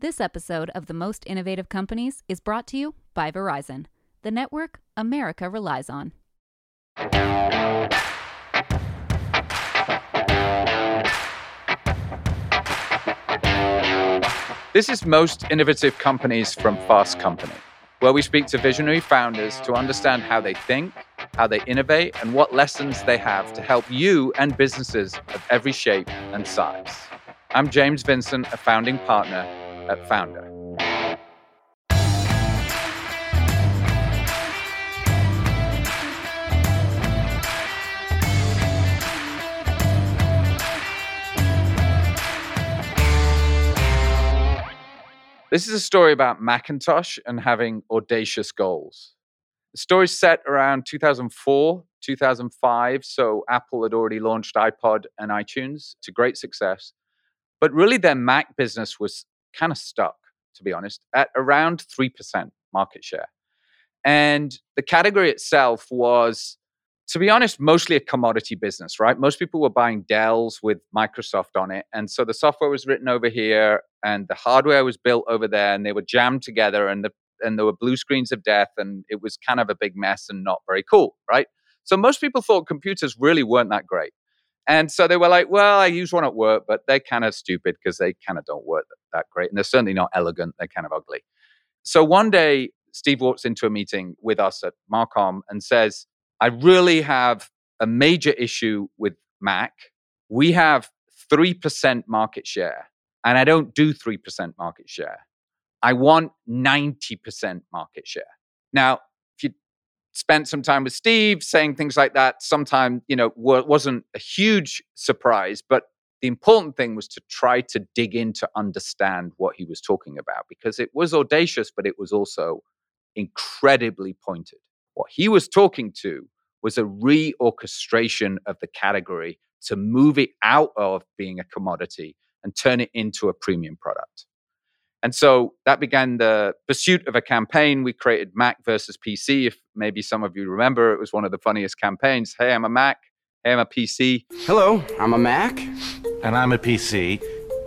This episode of The Most Innovative Companies is brought to you by Verizon, the network America relies on. This is Most Innovative Companies from Fast Company, where we speak to visionary founders to understand how they think, how they innovate, and what lessons they have to help you and businesses of every shape and size. I'm James Vincent, a founding partner Uh, at Foundr. This is a story about Macintosh and having audacious goals. The story's set around 2004, 2005. So Apple had already launched iPod and iTunes to great success. But really, their Mac business was kind of stuck, to be honest, at around 3% market share. And the category itself was, to be honest, mostly a commodity business, right? Most people were buying Dells with Microsoft on it. And so the software was written over here and the hardware was built over there and they were jammed together and the and there were blue screens of death and it was kind of a big mess and not very cool, right? So most people thought computers really weren't that great. And so they were like, well, I use one at work, but they're kind of stupid because they kind of don't work that great. And they're certainly not elegant. They're kind of ugly. So one day, Steve walks into a meeting with us at Marcom and says, I really have a major issue with Mac. We have 3% market share, and I don't do 3% market share. I want 90% market share. Now, if you spent some time with Steve saying things like that. Sometimes, you know, wasn't a huge surprise, but the important thing was to try to dig in to understand what he was talking about because it was audacious, but it was also incredibly pointed. What he was talking to was a reorchestration of the category to move it out of being a commodity and turn it into a premium product. And so that began the pursuit of a campaign. We created Mac versus PC. If maybe some of you remember, it was one of the funniest campaigns. Hey, I'm a Mac. Hey, I'm a PC. Hello, I'm a Mac. And I'm a PC.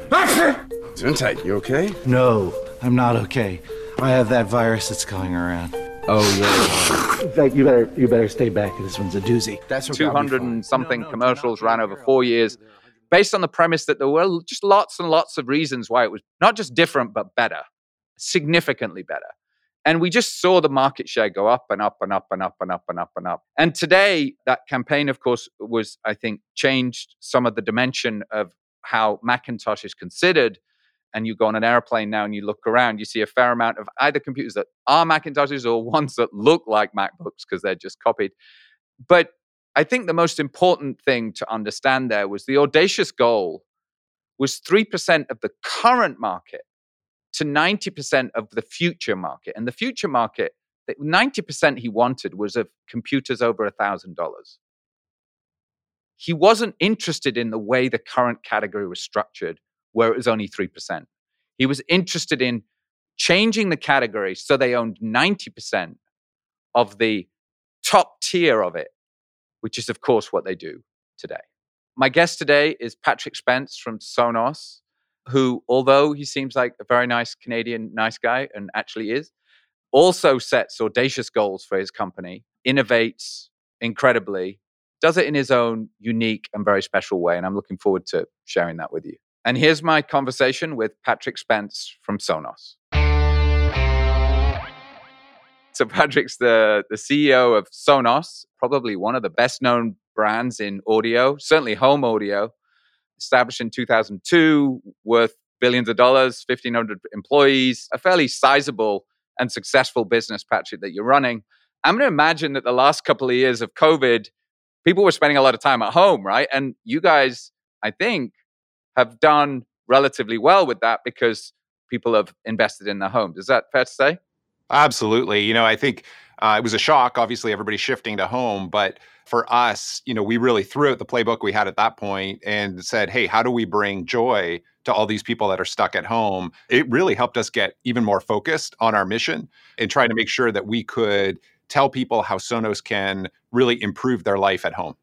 Gesundheit, you okay? No, I'm not okay. I have that virus that's going around. Oh yeah. In fact, you better you better stay back. This one's a doozy. That's 200 and something no, no, commercials ran over four years based on the premise that there were just lots and lots of reasons why it was not just different, but better, significantly better. And we just saw the market share go up and up and up and up and up and up and up. And today, that campaign, of course, was, I think, changed some of the dimension of how Macintosh is considered. And you go on an airplane now and you look around, you see a fair amount of either computers that are Macintoshes or ones that look like MacBooks because they're just copied. But I think the most important thing to understand there was the audacious goal was 3% of the current market to 90% of the future market. And the future market, 90% he wanted was of computers over $1,000. He wasn't interested in the way the current category was structured, where it was only 3%. He was interested in changing the category so they owned 90% of the top tier of it which is, of course, what they do today. My guest today is Patrick Spence from Sonos, who, although he seems like a very nice Canadian, nice guy, and actually is, also sets audacious goals for his company, innovates incredibly, does it in his own unique and very special way. And I'm looking forward to sharing that with you. And here's my conversation with Patrick Spence from Sonos. So Patrick's the, the CEO of Sonos, probably one of the best known brands in audio, certainly home audio, established in 2002, worth billions of dollars, 1,500 employees, a fairly sizable and successful business, Patrick, that you're running. I'm going to imagine that the last couple of years of COVID, people were spending a lot of time at home, right? And you guys, I think, have done relatively well with that because people have invested in their homes. Is that fair to say? Absolutely. You know, I think uh, it was a shock. Obviously, everybody shifting to home, but for us, you know, we really threw out the playbook we had at that point and said, "Hey, how do we bring joy to all these people that are stuck at home?" It really helped us get even more focused on our mission and trying to make sure that we could tell people how Sonos can really improve their life at home.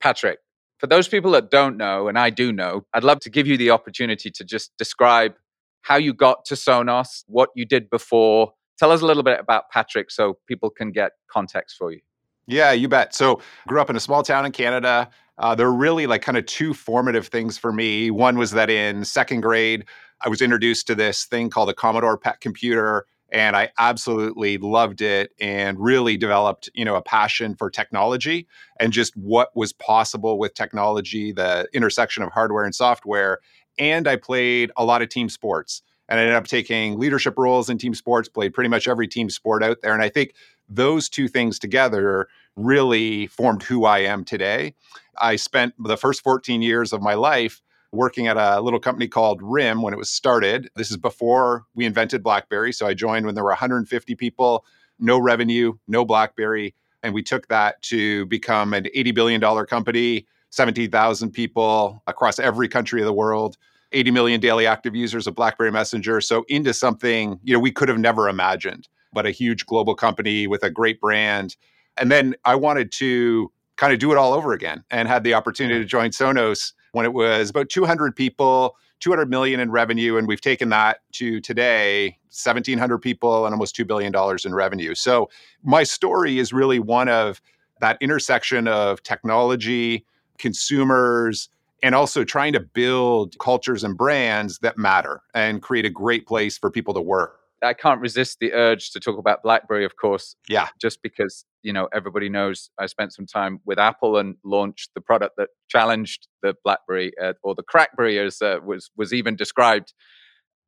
Patrick, for those people that don't know, and I do know, I'd love to give you the opportunity to just describe how you got to Sonos, what you did before. Tell us a little bit about Patrick so people can get context for you. Yeah, you bet. So, grew up in a small town in Canada. Uh, there were really like kind of two formative things for me. One was that in second grade, I was introduced to this thing called a Commodore PET computer, and I absolutely loved it and really developed, you know, a passion for technology and just what was possible with technology, the intersection of hardware and software. And I played a lot of team sports and I ended up taking leadership roles in team sports, played pretty much every team sport out there. And I think those two things together really formed who I am today. I spent the first 14 years of my life working at a little company called RIM when it was started. This is before we invented BlackBerry. So I joined when there were 150 people, no revenue, no BlackBerry. And we took that to become an $80 billion company, 17,000 people across every country of the world. 80 million daily active users of BlackBerry Messenger. So into something, you know, we could have never imagined, but a huge global company with a great brand. And then I wanted to kind of do it all over again and had the opportunity to join Sonos when it was about 200 people, 200 million in revenue. And we've taken that to today, 1,700 people and almost $2 billion in revenue. So my story is really one of that intersection of technology, consumers, and also trying to build cultures and brands that matter and create a great place for people to work. I can't resist the urge to talk about BlackBerry, of course. Yeah. Just because, you know, everybody knows I spent some time with Apple and launched the product that challenged the BlackBerry uh, or the Crackberry as uh, was, was even described.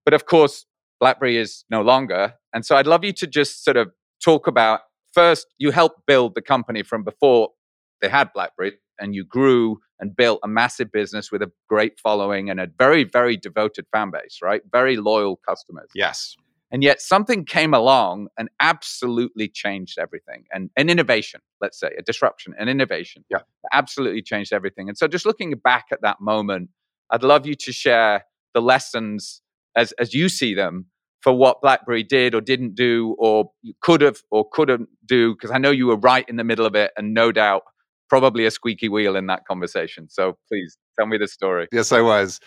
But of course, BlackBerry is no longer. And so I'd love you to just sort of talk about first, you helped build the company from before they had BlackBerry and you grew and built a massive business with a great following and a very, very devoted fan base, right? Very loyal customers. Yes. And yet something came along and absolutely changed everything. And an innovation, let's say, a disruption, an innovation. Yeah. Absolutely changed everything. And so just looking back at that moment, I'd love you to share the lessons as, as you see them for what BlackBerry did or didn't do, or you could have or couldn't do, because I know you were right in the middle of it, and no doubt probably a squeaky wheel in that conversation. So please tell me the story. Yes, I was.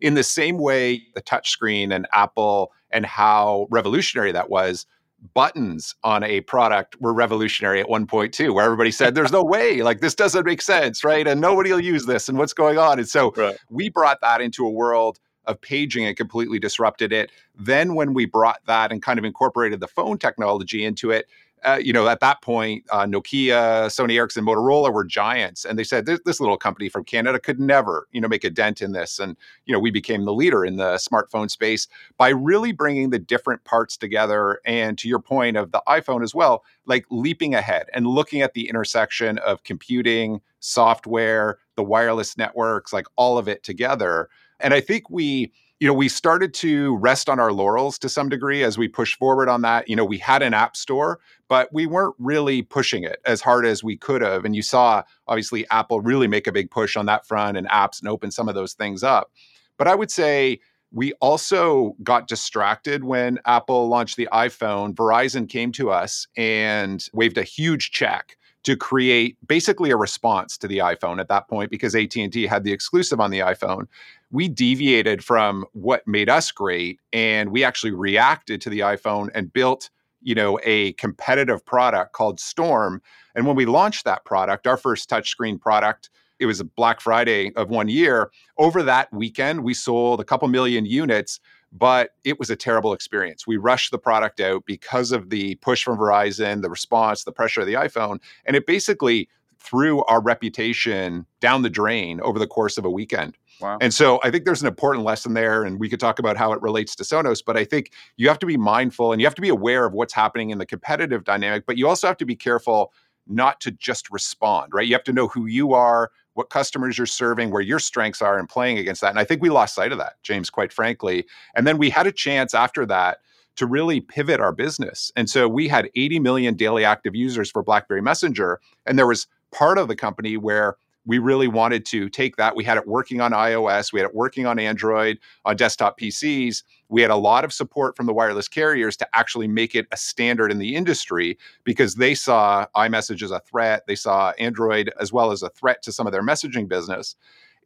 In the same way, the touchscreen and Apple and how revolutionary that was, buttons on a product were revolutionary at one point too, where everybody said, There's no way, like this doesn't make sense, right? And nobody will use this, and what's going on? And so Right. we brought that into a world of paging and completely disrupted it. Then, when we brought that and kind of incorporated the phone technology into it, uh, you know, at that point, uh, Nokia, Sony Ericsson, Motorola were giants, and they said this, this little company from Canada could never, you know, make a dent in this. And you know, we became the leader in the smartphone space by really bringing the different parts together. And to your point of the iPhone as well, like leaping ahead and looking at the intersection of computing, software, the wireless networks, like all of it together. And I think we you know, we started to rest on our laurels to some degree as we pushed forward on that. You know, we had an app store, but we weren't really pushing it as hard as we could have. And you saw, obviously, Apple really make a big push on that front and apps and open some of those things up. But I would say we also got distracted when Apple launched the iPhone. Verizon came to us and waved a huge check to create basically a response to the iPhone at that point because AT&T had the exclusive on the iPhone. We deviated from what made us great and we actually reacted to the iPhone and built, you know, a competitive product called Storm. And when we launched that product, our first touchscreen product, it was a Black Friday of one year. Over that weekend, we sold a couple million units, but it was a terrible experience. We rushed the product out because of the push from Verizon, the response, the pressure of the iPhone, and it basically threw our reputation down the drain over the course of a weekend. Wow. And so I think there's an important lesson there, and we could talk about how it relates to Sonos, but I think you have to be mindful and you have to be aware of what's happening in the competitive dynamic, but you also have to be careful not to just respond, right? You have to know who you are, what customers you're serving, where your strengths are, and playing against that. And I think we lost sight of that, James, quite frankly. And then we had a chance after that to really pivot our business. And so we had 80 million daily active users for BlackBerry Messenger. And there was part of the company where we really wanted to take that. We had it working on iOS, we had it working on Android, on desktop PCs. We had a lot of support from the wireless carriers to actually make it a standard in the industry because they saw iMessage as a threat. They saw Android as well as a threat to some of their messaging business.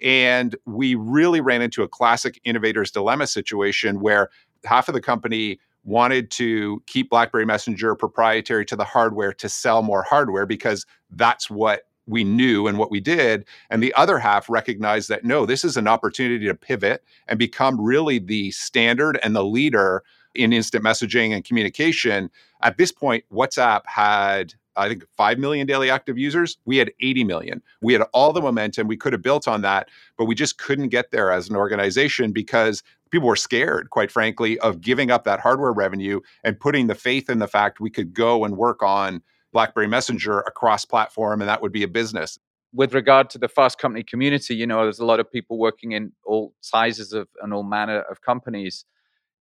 And we really ran into a classic innovator's dilemma situation where half of the company wanted to keep BlackBerry Messenger proprietary to the hardware to sell more hardware because that's what we knew and what we did. And the other half recognized that no, this is an opportunity to pivot and become really the standard and the leader in instant messaging and communication. At this point, WhatsApp had I think 5 million daily active users. We had 80 million. We had all the momentum. We could have built on that, but we just couldn't get there as an organization because people were scared, quite frankly, of giving up that hardware revenue and putting the faith in the fact we could go and work on BlackBerry Messenger across platform and that would be a business. With regard to the fast company community, you know, there's a lot of people working in all sizes of and all manner of companies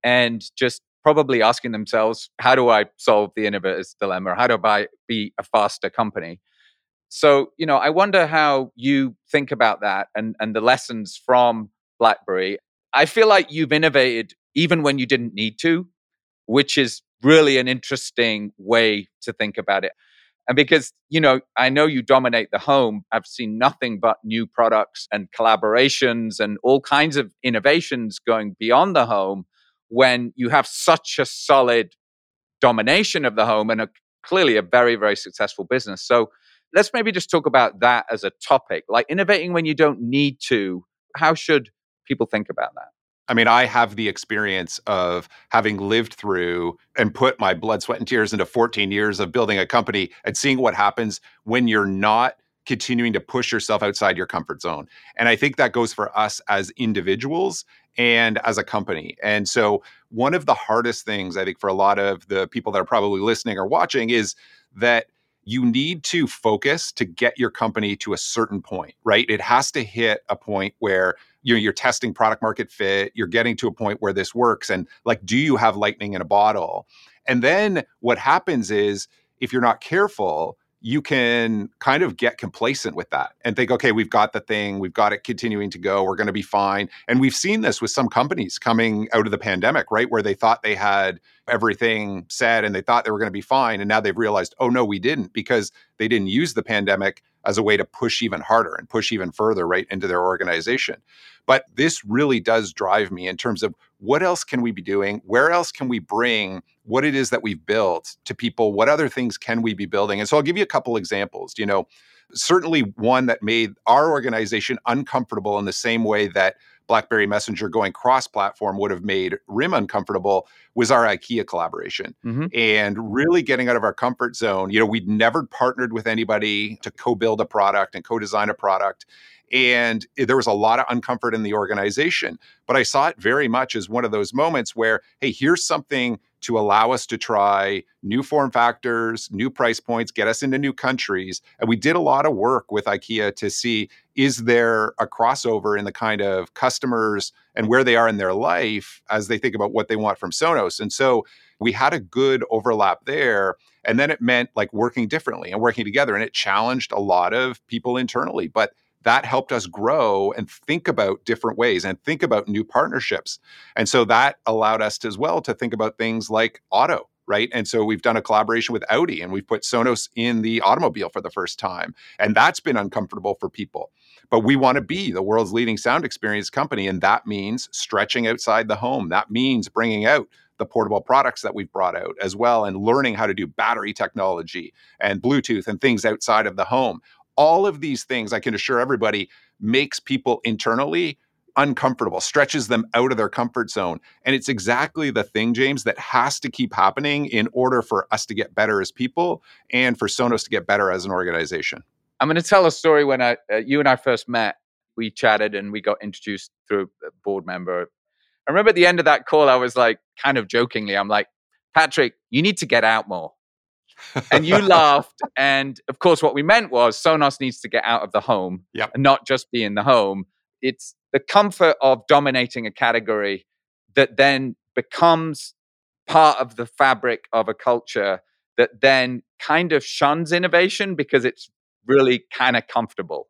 and just probably asking themselves, how do I solve the innovator's dilemma? How do I be a faster company? So, you know, I wonder how you think about that and, and the lessons from BlackBerry. I feel like you've innovated even when you didn't need to, which is really an interesting way to think about it. And because, you know, I know you dominate the home, I've seen nothing but new products and collaborations and all kinds of innovations going beyond the home when you have such a solid domination of the home and a, clearly a very, very successful business. So let's maybe just talk about that as a topic, like innovating when you don't need to. How should people think about that? I mean, I have the experience of having lived through and put my blood, sweat, and tears into 14 years of building a company and seeing what happens when you're not continuing to push yourself outside your comfort zone. And I think that goes for us as individuals and as a company. And so, one of the hardest things I think for a lot of the people that are probably listening or watching is that you need to focus to get your company to a certain point, right? It has to hit a point where you're, you're testing product market fit, you're getting to a point where this works. And like, do you have lightning in a bottle? And then what happens is, if you're not careful, you can kind of get complacent with that and think, okay, we've got the thing, we've got it continuing to go, we're going to be fine. And we've seen this with some companies coming out of the pandemic, right? Where they thought they had everything set and they thought they were going to be fine. And now they've realized, oh, no, we didn't because they didn't use the pandemic as a way to push even harder and push even further right into their organization. But this really does drive me in terms of what else can we be doing? Where else can we bring what it is that we've built to people? What other things can we be building? And so I'll give you a couple examples. You know, certainly one that made our organization uncomfortable in the same way that BlackBerry Messenger going cross platform would have made RIM uncomfortable was our IKEA collaboration mm-hmm. and really getting out of our comfort zone. You know, we'd never partnered with anybody to co build a product and co design a product. And there was a lot of uncomfort in the organization. But I saw it very much as one of those moments where, hey, here's something to allow us to try new form factors, new price points, get us into new countries. And we did a lot of work with IKEA to see is there a crossover in the kind of customers and where they are in their life as they think about what they want from Sonos. And so we had a good overlap there. And then it meant like working differently and working together. And it challenged a lot of people internally. But that helped us grow and think about different ways and think about new partnerships. And so that allowed us to, as well to think about things like auto, right? And so we've done a collaboration with Audi and we've put Sonos in the automobile for the first time. And that's been uncomfortable for people. But we want to be the world's leading sound experience company. And that means stretching outside the home. That means bringing out the portable products that we've brought out as well and learning how to do battery technology and Bluetooth and things outside of the home all of these things, I can assure everybody, makes people internally uncomfortable, stretches them out of their comfort zone. And it's exactly the thing, James, that has to keep happening in order for us to get better as people and for Sonos to get better as an organization. I'm going to tell a story when I, uh, you and I first met. We chatted and we got introduced through a board member. I remember at the end of that call, I was like, kind of jokingly, I'm like, Patrick, you need to get out more and you laughed. And of course, what we meant was Sonos needs to get out of the home yep. and not just be in the home. It's the comfort of dominating a category that then becomes part of the fabric of a culture that then kind of shuns innovation because it's really kind of comfortable.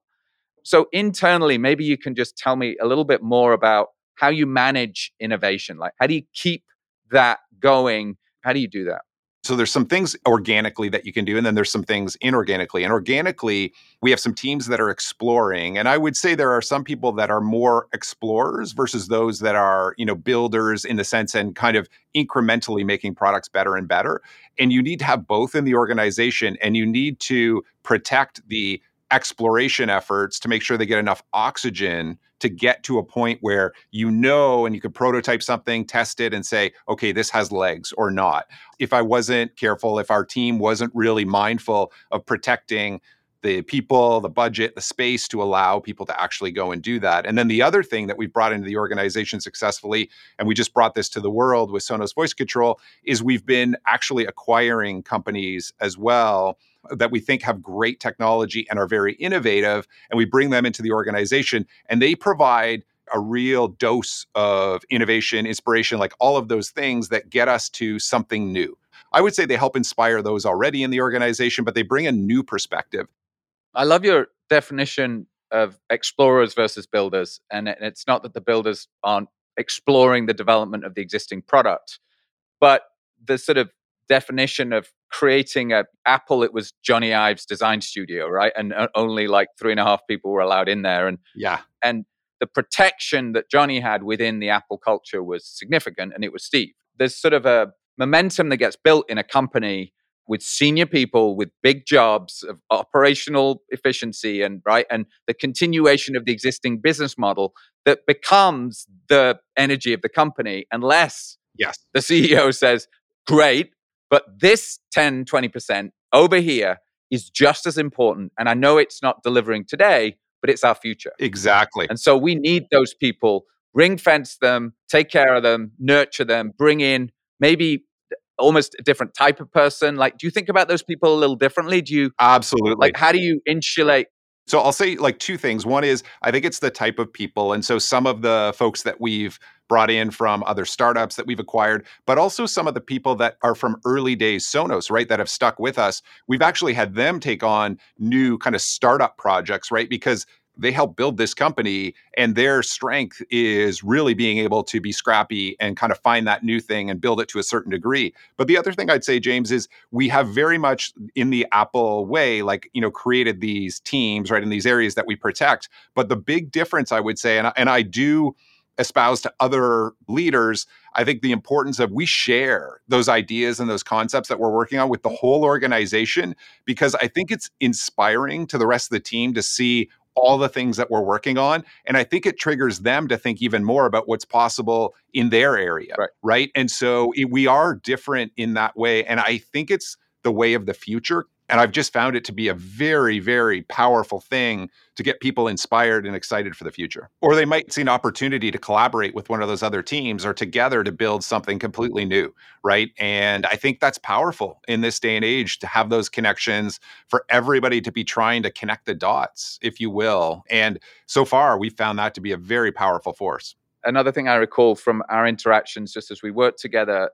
So, internally, maybe you can just tell me a little bit more about how you manage innovation. Like, how do you keep that going? How do you do that? So there's some things organically that you can do, and then there's some things inorganically. And organically, we have some teams that are exploring. And I would say there are some people that are more explorers versus those that are, you know, builders in the sense and kind of incrementally making products better and better. And you need to have both in the organization, and you need to protect the exploration efforts to make sure they get enough oxygen to get to a point where you know and you could prototype something, test it, and say, okay, this has legs or not. If I wasn't careful, if our team wasn't really mindful of protecting the people, the budget, the space to allow people to actually go and do that. And then the other thing that we've brought into the organization successfully, and we just brought this to the world with Sonos Voice Control, is we've been actually acquiring companies as well that we think have great technology and are very innovative, and we bring them into the organization, and they provide a real dose of innovation, inspiration, like all of those things that get us to something new. I would say they help inspire those already in the organization, but they bring a new perspective. I love your definition of explorers versus builders. And it's not that the builders aren't exploring the development of the existing product, but the sort of definition of creating a Apple, it was Jony Ive's design studio, right? And only like three and a half people were allowed in there. And yeah, and the protection that Jony had within the Apple culture was significant, and it was Steve. There's sort of a momentum that gets built in a company with senior people with big jobs of operational efficiency and right and the continuation of the existing business model that becomes the energy of the company unless yes the ceo says great but this 10, 20% over here is just as important. And I know it's not delivering today, but it's our future. Exactly. And so we need those people, ring fence them, take care of them, nurture them, bring in maybe almost a different type of person. Like, do you think about those people a little differently? Do you absolutely like how do you insulate so I'll say like two things. One is I think it's the type of people. And so some of the folks that we've brought in from other startups that we've acquired, but also some of the people that are from early days Sonos, right, that have stuck with us. We've actually had them take on new kind of startup projects, right? Because they help build this company and their strength is really being able to be scrappy and kind of find that new thing and build it to a certain degree. But the other thing i'd say james is we have very much in the apple way like you know created these teams right in these areas that we protect. But the big difference i would say and and I do espouse to other leaders i think the importance of we share those ideas and those concepts that we're working on with the whole organization because i think it's inspiring to the rest of the team to see all the things that we're working on. And I think it triggers them to think even more about what's possible in their area. Right. right? And so it, we are different in that way. And I think it's the way of the future and I've just found it to be a very, very powerful thing to get people inspired and excited for the future. Or they might see an opportunity to collaborate with one of those other teams or together to build something completely new, right? And I think that's powerful in this day and age to have those connections for everybody to be trying to connect the dots, if you will. And so far, we've found that to be a very powerful force. Another thing I recall from our interactions just as we worked together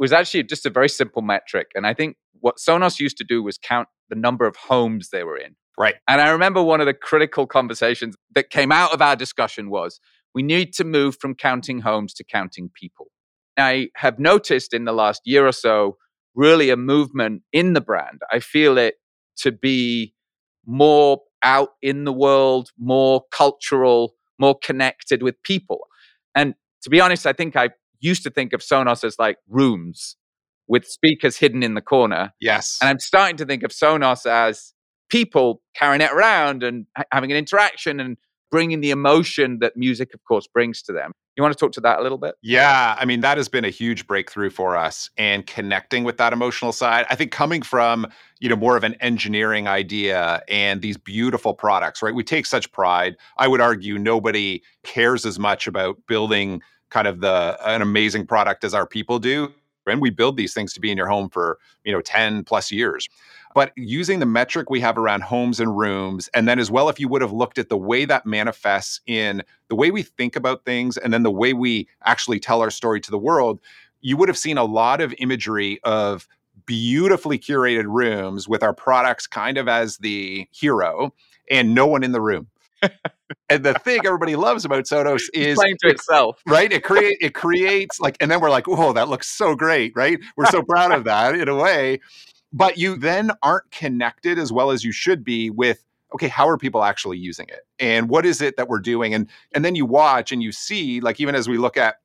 was actually just a very simple metric. And I think what Sonos used to do was count the number of homes they were in. Right. And I remember one of the critical conversations that came out of our discussion was we need to move from counting homes to counting people. I have noticed in the last year or so really a movement in the brand. I feel it to be more out in the world, more cultural, more connected with people. And to be honest, I think I used to think of Sonos as like rooms with speakers hidden in the corner. Yes. And I'm starting to think of Sonos as people carrying it around and having an interaction and bringing the emotion that music, of course, brings to them. You want to talk to that a little bit? Yeah. I mean, that has been a huge breakthrough for us and connecting with that emotional side. I think coming from, you know, more of an engineering idea and these beautiful products, right? We take such pride. I would argue nobody cares as much about building kind of the an amazing product as our people do and we build these things to be in your home for you know 10 plus years. But using the metric we have around homes and rooms and then as well if you would have looked at the way that manifests in the way we think about things and then the way we actually tell our story to the world you would have seen a lot of imagery of beautifully curated rooms with our products kind of as the hero and no one in the room and the thing everybody loves about Sonos is playing to it- itself. right it create it creates like and then we're like oh that looks so great right? We're so proud of that in a way. But you then aren't connected as well as you should be with okay how are people actually using it? And what is it that we're doing? And and then you watch and you see like even as we look at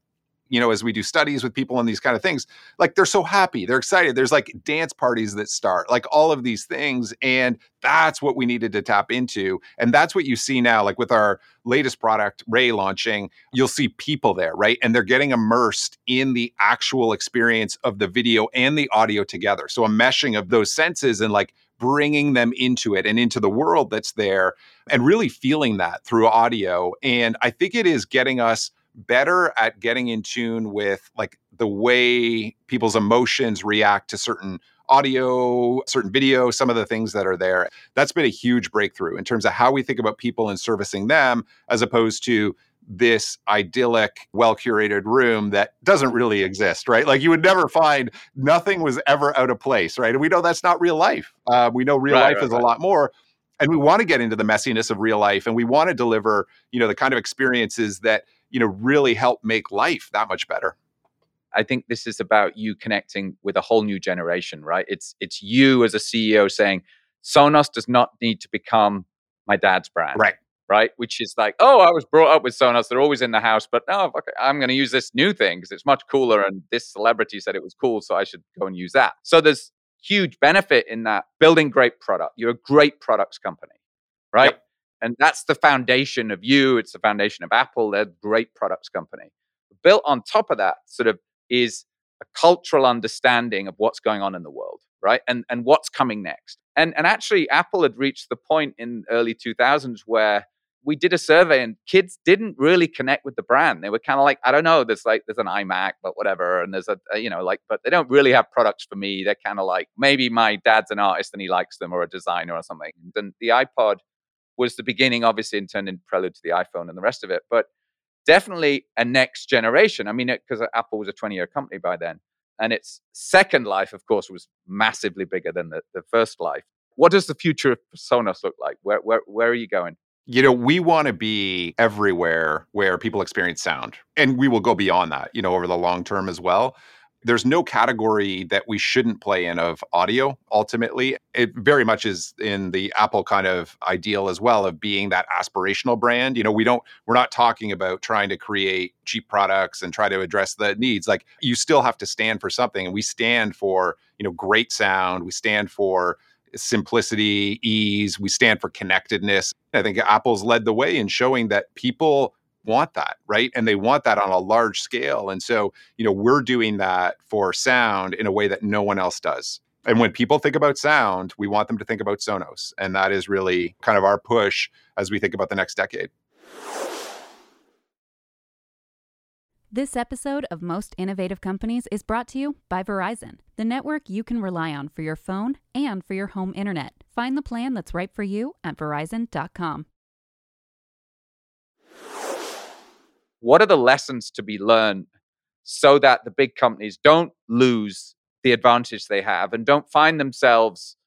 you know as we do studies with people and these kind of things like they're so happy they're excited there's like dance parties that start like all of these things and that's what we needed to tap into and that's what you see now like with our latest product ray launching you'll see people there right and they're getting immersed in the actual experience of the video and the audio together so a meshing of those senses and like bringing them into it and into the world that's there and really feeling that through audio and i think it is getting us better at getting in tune with like the way people's emotions react to certain audio, certain video, some of the things that are there. That's been a huge breakthrough in terms of how we think about people and servicing them as opposed to this idyllic, well curated room that doesn't really exist, right? Like you would never find nothing was ever out of place, right? And we know that's not real life. Uh, we know real Right, life right, is a lot more. And we want to get into the messiness of real life and we want to deliver, you know, the kind of experiences that, you know, really help make life that much better. I think this is about you connecting with a whole new generation, right? It's it's you as a CEO saying Sonos does not need to become my dad's brand, Right. Right, which is like, oh, I was brought up with Sonos; they're always in the house, but no, okay, I'm going to use this new thing because it's much cooler, and this celebrity said it was cool, so I should go and use that. So there's huge benefit in that building great product. You're a great products company, right? Yep. And that's the foundation of you. It's the foundation of Apple. They're a great products company. Built on top of that, sort of is a cultural understanding of what's going on in the world, right? And and what's coming next. And and actually, Apple had reached the point in early 2000s where we did a survey and kids didn't really connect with the brand. They were kind of like, I don't know, there's like there's an iMac, but whatever, and there's a, a you know like, but they don't really have products for me. They're kind of like maybe my dad's an artist and he likes them, or a designer or something. And the iPod was the beginning, obviously, into prelude to the iPhone and the rest of it. But definitely a next generation. I mean, because uh, Apple was a 20 year company by then. And its second life, of course, was massively bigger than the, the first life. What does the future of Sonos look like? Where, where, where are you going? You know, we want to be everywhere where people experience sound, and we will go beyond that, you know, over the long term as well. There's no category that we shouldn't play in of audio ultimately. It very much is in the Apple kind of ideal as well of being that aspirational brand. You know, we don't, we're not talking about trying to create cheap products and try to address the needs. Like you still have to stand for something. And we stand for, you know, great sound. We stand for simplicity, ease. We stand for connectedness. I think Apple's led the way in showing that people want that, right? And they want that on a large scale. And so, you know, we're doing that for sound in a way that no one else does. And when people think about sound, we want them to think about Sonos. And that is really kind of our push as we think about the next decade. This episode of Most Innovative Companies is brought to you by Verizon, the network you can rely on for your phone and for your home internet. Find the plan that's right for you at verizon.com. What are the lessons to be learned so that the big companies don't lose the advantage they have and don't find themselves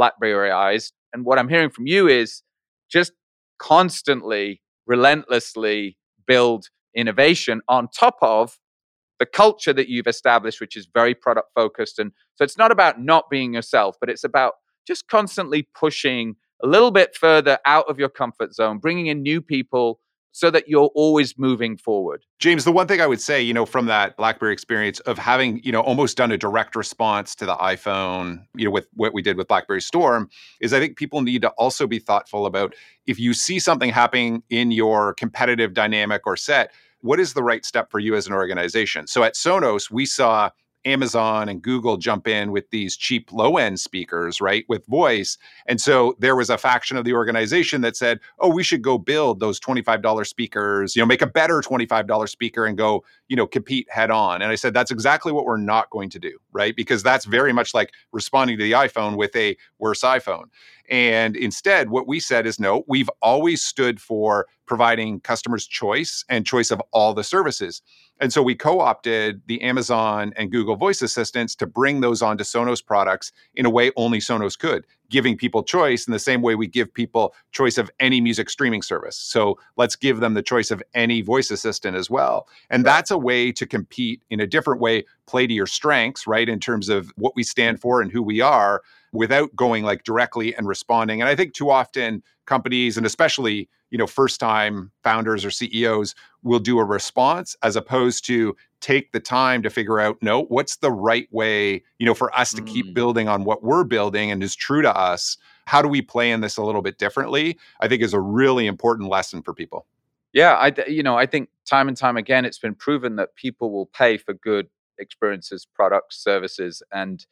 BlackBerryized? And what I'm hearing from you is just constantly, relentlessly build innovation on top of the culture that you've established, which is very product focused. And so it's not about not being yourself, but it's about just constantly pushing a little bit further out of your comfort zone, bringing in new people so that you're always moving forward. James, the one thing I would say, you know, from that BlackBerry experience of having, you know, almost done a direct response to the iPhone, you know, with what we did with BlackBerry Storm, is I think people need to also be thoughtful about if you see something happening in your competitive dynamic or set, what is the right step for you as an organization? So at Sonos, we saw Amazon and Google jump in with these cheap low end speakers, right, with voice. And so there was a faction of the organization that said, oh, we should go build those $25 speakers, you know, make a better $25 speaker and go, you know, compete head on. And I said, that's exactly what we're not going to do, right? Because that's very much like responding to the iPhone with a worse iPhone. And instead, what we said is no, we've always stood for providing customers choice and choice of all the services. And so we co opted the Amazon and Google voice assistants to bring those onto Sonos products in a way only Sonos could, giving people choice in the same way we give people choice of any music streaming service. So let's give them the choice of any voice assistant as well. And that's a way to compete in a different way, play to your strengths, right? In terms of what we stand for and who we are without going like directly and responding. And I think too often companies and especially you know first time founders or CEOs will do a response as opposed to take the time to figure out no what's the right way you know for us to mm. keep building on what we're building and is true to us how do we play in this a little bit differently i think is a really important lesson for people yeah i you know i think time and time again it's been proven that people will pay for good experiences products services and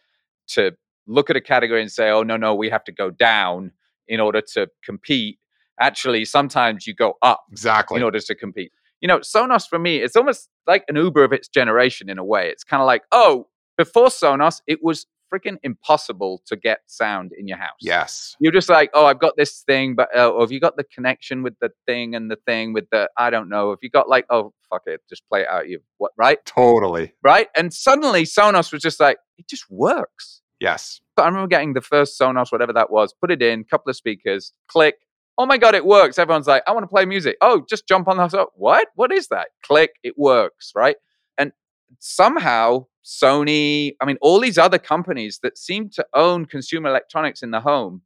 to look at a category and say oh no no we have to go down in order to compete. Actually, sometimes you go up exactly in order to compete. You know, Sonos for me, it's almost like an Uber of its generation in a way. It's kind of like, oh, before Sonos, it was freaking impossible to get sound in your house. Yes. You're just like, oh, I've got this thing, but uh, have you got the connection with the thing and the thing with the, I don't know. If you got like, oh, fuck it, just play it out. You what, right? Totally. Right. And suddenly Sonos was just like, it just works. Yes. I remember getting the first Sonos, whatever that was, put it in, couple of speakers, click. Oh my God, it works. Everyone's like, I want to play music. Oh, just jump on the What? What is that? Click, it works, right? And somehow Sony, I mean, all these other companies that seem to own consumer electronics in the home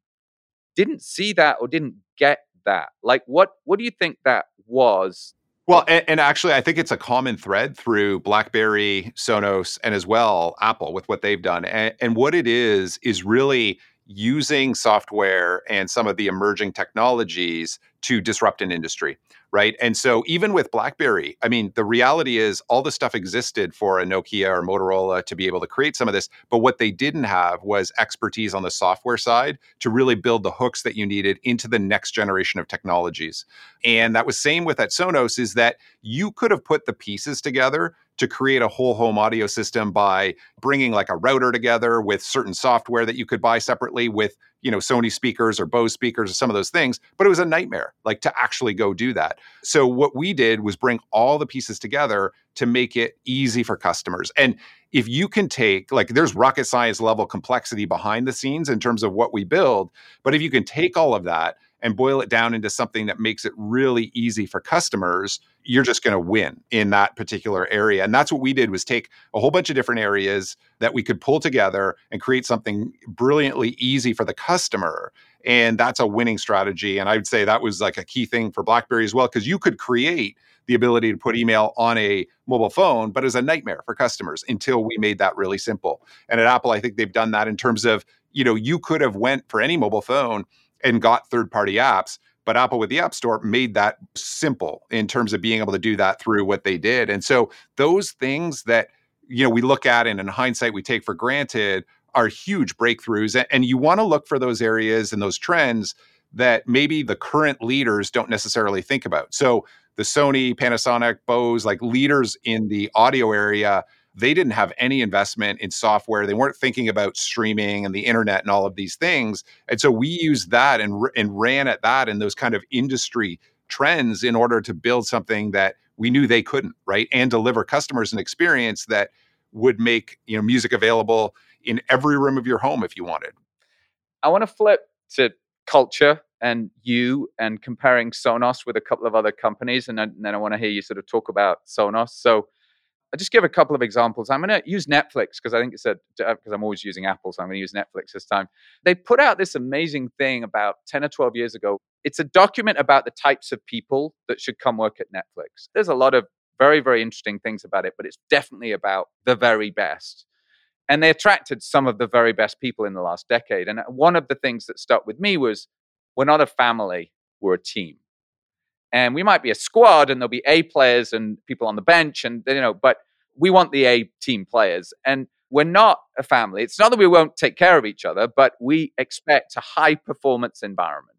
didn't see that or didn't get that. Like, what what do you think that was well, and, and, actually, I think it's a common thread through BlackBerry, Sonos, and as well Apple with what they've done. And, and what it is is really using software and some of the emerging technologies to disrupt an industry right? And so even with blackberry i mean the reality is all the stuff existed for a nokia or motorola to be able to create some of this but what they didn't have was expertise on the software side to really build the hooks that you needed into the next generation of technologies. And that was same with at sonos is that you could have put the pieces together to create a whole home audio system by bringing like a router together with certain software that you could buy separately with you know Sony speakers or Bose speakers or some of those things but it was a nightmare like to actually go do that so what we did was bring all the pieces together to make it easy for customers. And if you can take like there's rocket science level complexity behind the scenes in terms of what we build but if you can take all of that and boil it down into something that makes it really easy for customers you're just going to win in that particular area. And that's what we did was take a whole bunch of different areas that we could pull together and create something brilliantly easy for the customer. And that's a winning strategy. And i would say that was like a key thing for blackberry as well because you could create the ability to put email on a mobile phone but it was a nightmare for customers until we made that really simple. And at apple i think they've done that in terms of you know you could have went for any mobile phone and got third party apps. But Apple with the App Store made that simple in terms of being able to do that through what they did. And so those things that you know we look at and in hindsight we take for granted are huge breakthroughs. And you want to look for those areas and those trends that maybe the current leaders don't necessarily think about. So the Sony, Panasonic, Bose, like leaders in the audio area they didn't have any investment in software. They weren't thinking about streaming and the internet and all of these things. And so we used that and, and ran at that and those kind of industry trends in order to build something that we knew they couldn't, right? And deliver customers an experience that would make, you know, music available in every room of your home if you wanted. I want to flip to culture and you and comparing Sonos with a couple of other companies. And then, and then I want to hear you sort of talk about Sonos. So I'll just give a couple of examples. I'm going to use Netflix because I think it's a because uh, I'm always using Apple, so I'm going to use Netflix this time. They put out this amazing thing about 10 or 12 years ago. It's a document about the types of people that should come work at Netflix. There's a lot of very, very interesting things about it, but it's definitely about the very best. And they attracted some of the very best people in the last decade. And uh, one of the things that stuck with me was we're not a family, we're a team and we might be a squad and there'll be A players and people on the bench and you know, but we want the A team players and we're not a family. It's not that we won't take care of each other, but we expect a high performance environment.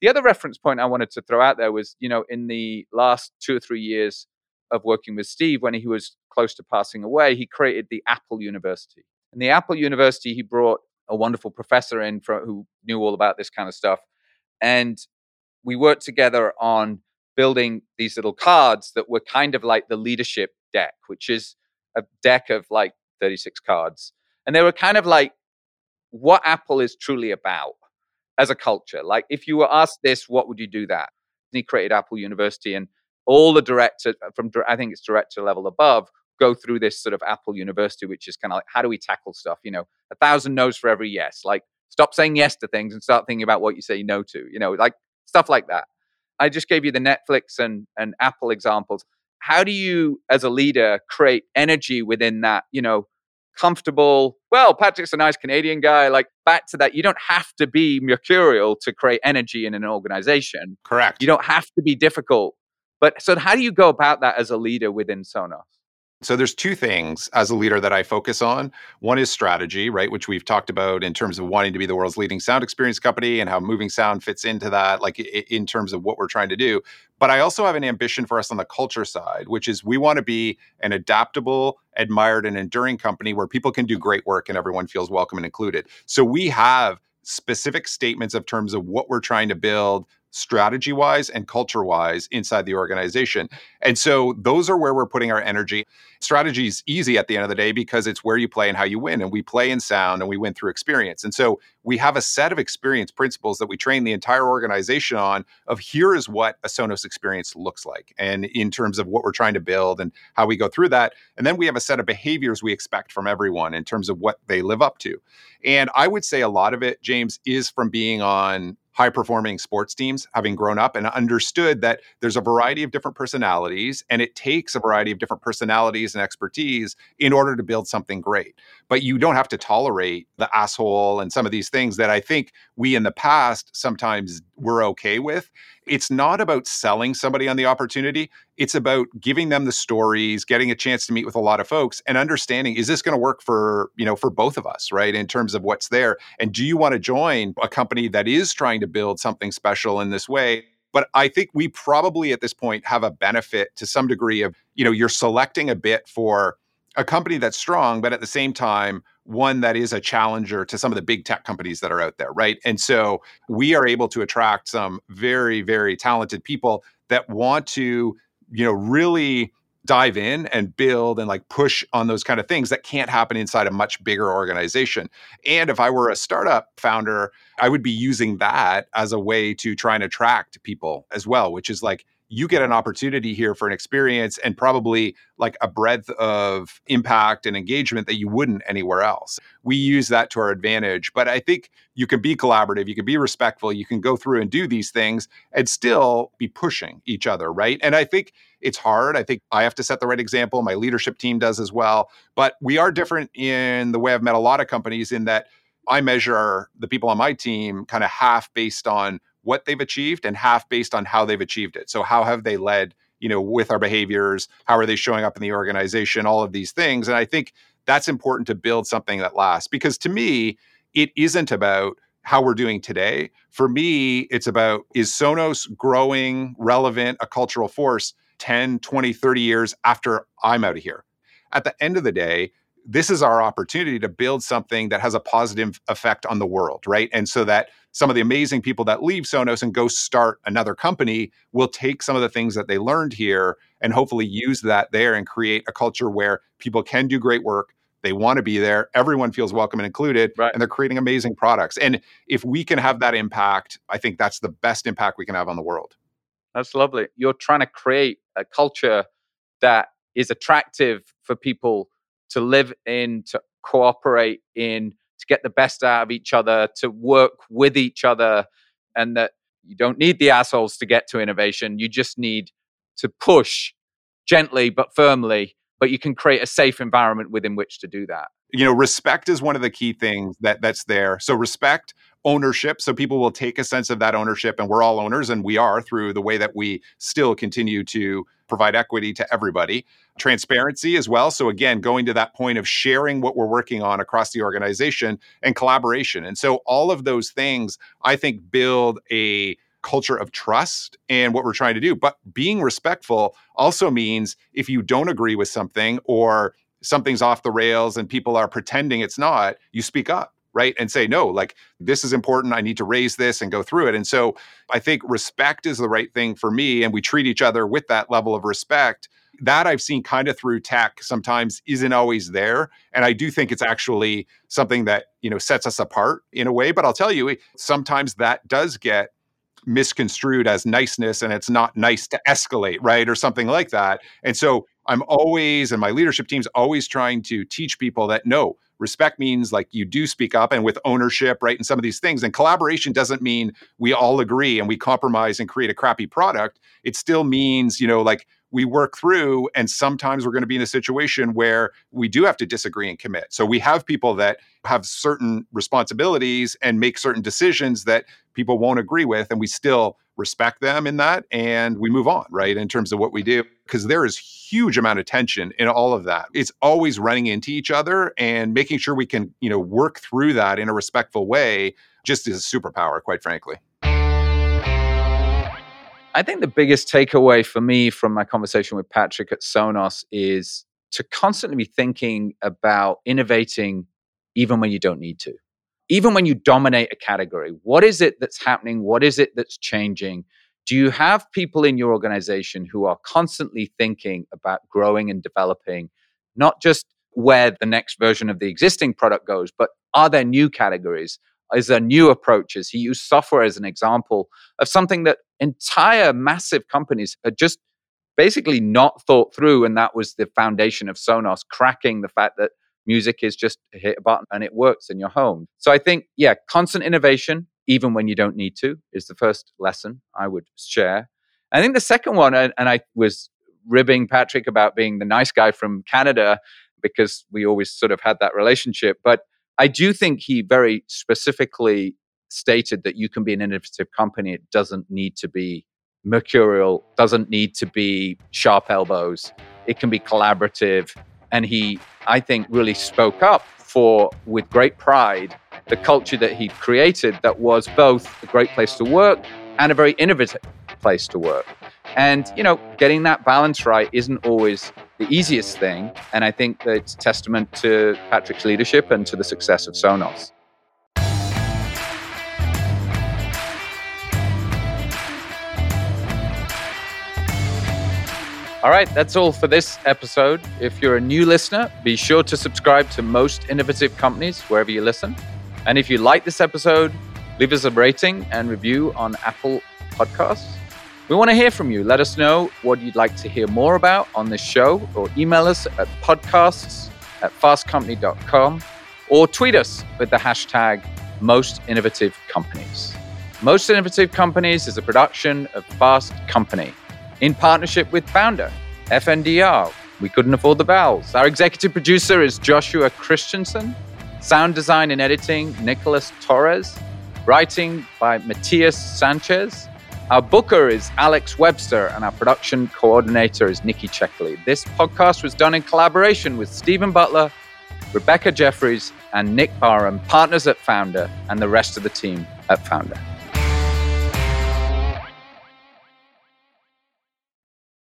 The other reference point I wanted to throw out there was, you know, in the last two or three years of working with Steve, when he was close to passing away, he created the Apple University. And the Apple University, he brought a wonderful professor in for, who knew all about this kind of stuff. And we worked together on building these little cards that were kind of like the leadership deck, which is a deck of like 36 cards. And they were kind of like what Apple is truly about as a culture. Like, if you were asked this, what would you do that? And he created Apple University, and all the directors uh, from I think it's director level above go through this sort of Apple University, which is kind of like how do we tackle stuff? You know, a thousand no's for every yes. Like, stop saying yes to things and start thinking about what you say no to. You know, like stuff like that. I just gave you the Netflix and and Apple examples. How do you, as a leader, create energy within that? You know, comfortable. Well, Patrick's a nice Canadian guy. Like back to that, you don't have to be mercurial to create energy in an organization. Correct. You don't have to be difficult. But so, how do you go about that as a leader within Sonos? So there's two things as a leader that I focus on. One is strategy, right, which we've talked about in terms of wanting to be the world's leading sound experience company and how moving sound fits into that like in terms of what we're trying to do. But I also have an ambition for us on the culture side, which is we want to be an adaptable, admired and enduring company where people can do great work and everyone feels welcome and included. So we have specific statements of terms of what we're trying to build strategy wise and culture wise inside the organization. And so those are where we're putting our energy. Strategy is easy at the end of the day because it's where you play and how you win. And we play in sound and we win through experience. And so we have a set of experience principles that we train the entire organization on of here is what a Sonos experience looks like. And in terms of what we're trying to build and how we go through that. And then we have a set of behaviors we expect from everyone in terms of what they live up to. And I would say a lot of it, James, is from being on high performing sports teams, having grown up and understood that there's a variety of different personalities and it takes a variety of different personalities and expertise in order to build something great. But you don't have to tolerate the asshole and some of these things that I think we in the past sometimes were okay with it's not about selling somebody on the opportunity. It's about giving them the stories, getting a chance to meet with a lot of folks and understanding is this going to work for, you know, for both of us, right? In terms of what's there. And do you want to join a company that is trying to build something special in this way? But I think we probably at this point have a benefit to some degree of, you know, you're selecting a bit for a company that's strong, but at the same time, one that is a challenger to some of the big tech companies that are out there, right? And so we are able to attract some very, very talented people that want to, you know, really dive in and build and like push on those kind of things that can't happen inside a much bigger organization. And if I were a startup founder, I would be using that as a way to try and attract people as well, which is like, you get an opportunity here for an experience and probably like a breadth of impact and engagement that you wouldn't anywhere else. We use that to our advantage. But I think you can be collaborative, you can be respectful, you can go through and do these things and still be pushing each other, right? And I think it's hard. I think I have to set the right example. My leadership team does as well. But we are different in the way I've met a lot of companies in that I measure the people on my team kind of half based on what they've achieved and half based on how they've achieved it. So how have they led, you know, with our behaviors? How are they showing up in the organization? All of these things. And I think that's important to build something that lasts because to me, it isn't about how we're doing today. For me, it's about is Sonos growing, relevant, a cultural force 10, 20, 30 years after I'm out of here. At the end of the day, this is our opportunity to build something that has a positive effect on the world, right? And so that some of the amazing people that leave Sonos and go start another company will take some of the things that they learned here and hopefully use that there and create a culture where people can do great work. They want to be there. Everyone feels welcome and included, right. and they're creating amazing products. And if we can have that impact, I think that's the best impact we can have on the world. That's lovely. You're trying to create a culture that is attractive for people to live in, to cooperate in, to get the best out of each other, to work with each other, and that you don't need the assholes to get to innovation. You just need to push gently but firmly, but you can create a safe environment within which to do that. You know, respect is one of the key things that that's there. So respect ownership so people will take a sense of that ownership and we're all owners and we are through the way that we still continue to provide equity to everybody. Transparency as well so again going to that point of sharing what we're working on across the organization and collaboration. And so all of those things i think build a culture of trust and what we're trying to do. But being respectful also means if you don't agree with something or something's off the rails and people are pretending it's not you speak up right? And say, no, like this is important. I need to raise this and go through it. And so I think respect is the right thing for me. And we treat each other with that level of respect. that I've seen kind of through tech sometimes isn't always there. And I do think it's actually something that, you know, sets us apart in a way. But I'll tell you, sometimes that does get misconstrued as niceness and it's not nice to escalate, right? Or something like that. And so I'm always, and my leadership team's always trying to teach people that no, respect means like you do speak up and with ownership, right? And some of these things. And collaboration doesn't mean we all agree and we compromise and create a crappy product. It still means, you know, like we work through and sometimes we're going to be in a situation where we do have to disagree and commit so we have people that have certain responsibilities and make certain decisions that people won't agree with and we still respect them in that and we move on right in terms of what we do because there is huge amount of tension in all of that it's always running into each other and making sure we can you know work through that in a respectful way just is a superpower quite frankly I think the biggest takeaway for me from my conversation with Patrick at Sonos is to constantly be thinking about innovating even when you don't need to. Even when you dominate a category, what is it that's happening? What is it that's changing? Do you have people in your organization who are constantly thinking about growing and developing, not just where the next version of the existing product goes, but are there new categories? Is there new approaches? He used software as an example of something that entire massive companies had just basically not thought through. And that was the foundation of Sonos, cracking the fact that music is just hit a button and it works in your home. So I think, yeah, constant innovation, even when you don't need to, is the first lesson I would share. I think the second one, and, and I was ribbing Patrick about being the nice guy from Canada because we always sort of had that relationship. But I do think he very specifically stated that you can be an innovative company. It doesn't need to be mercurial, doesn't need to be sharp elbows. It can be collaborative. And he, I think, really spoke up for, with great pride, the culture that he'd created that was both a great place to work and a very innovative place to work. And, you know, getting that balance right isn't always the easiest thing. And I think that it's testament to Patrick's leadership and to the success of Sonos. All right, that's all for this episode. If you're a new listener, be sure to subscribe to Most Innovative Companies wherever you listen. And if you like this episode, leave us a rating and review on Apple Podcasts. We want to hear from you. Let us know what you'd like to hear more about on this show, or email us at podcasts at fastcompany.com, or tweet us with the hashtag Most Innovative Companies. Most Innovative Companies is a production of Fast Company in partnership with Founder, FNDR. We couldn't afford the vowels. Our executive producer is Joshua Christensen. Sound design and editing, Nicholas Torres. Writing by Matias Sanchez. Our booker is Alex Webster, and our production coordinator is Nikki Checkley. This podcast was done in collaboration with Stephen Butler, Rebecca Jeffries, and Nick Barham, partners at Founder, and the rest of the team at Foundr.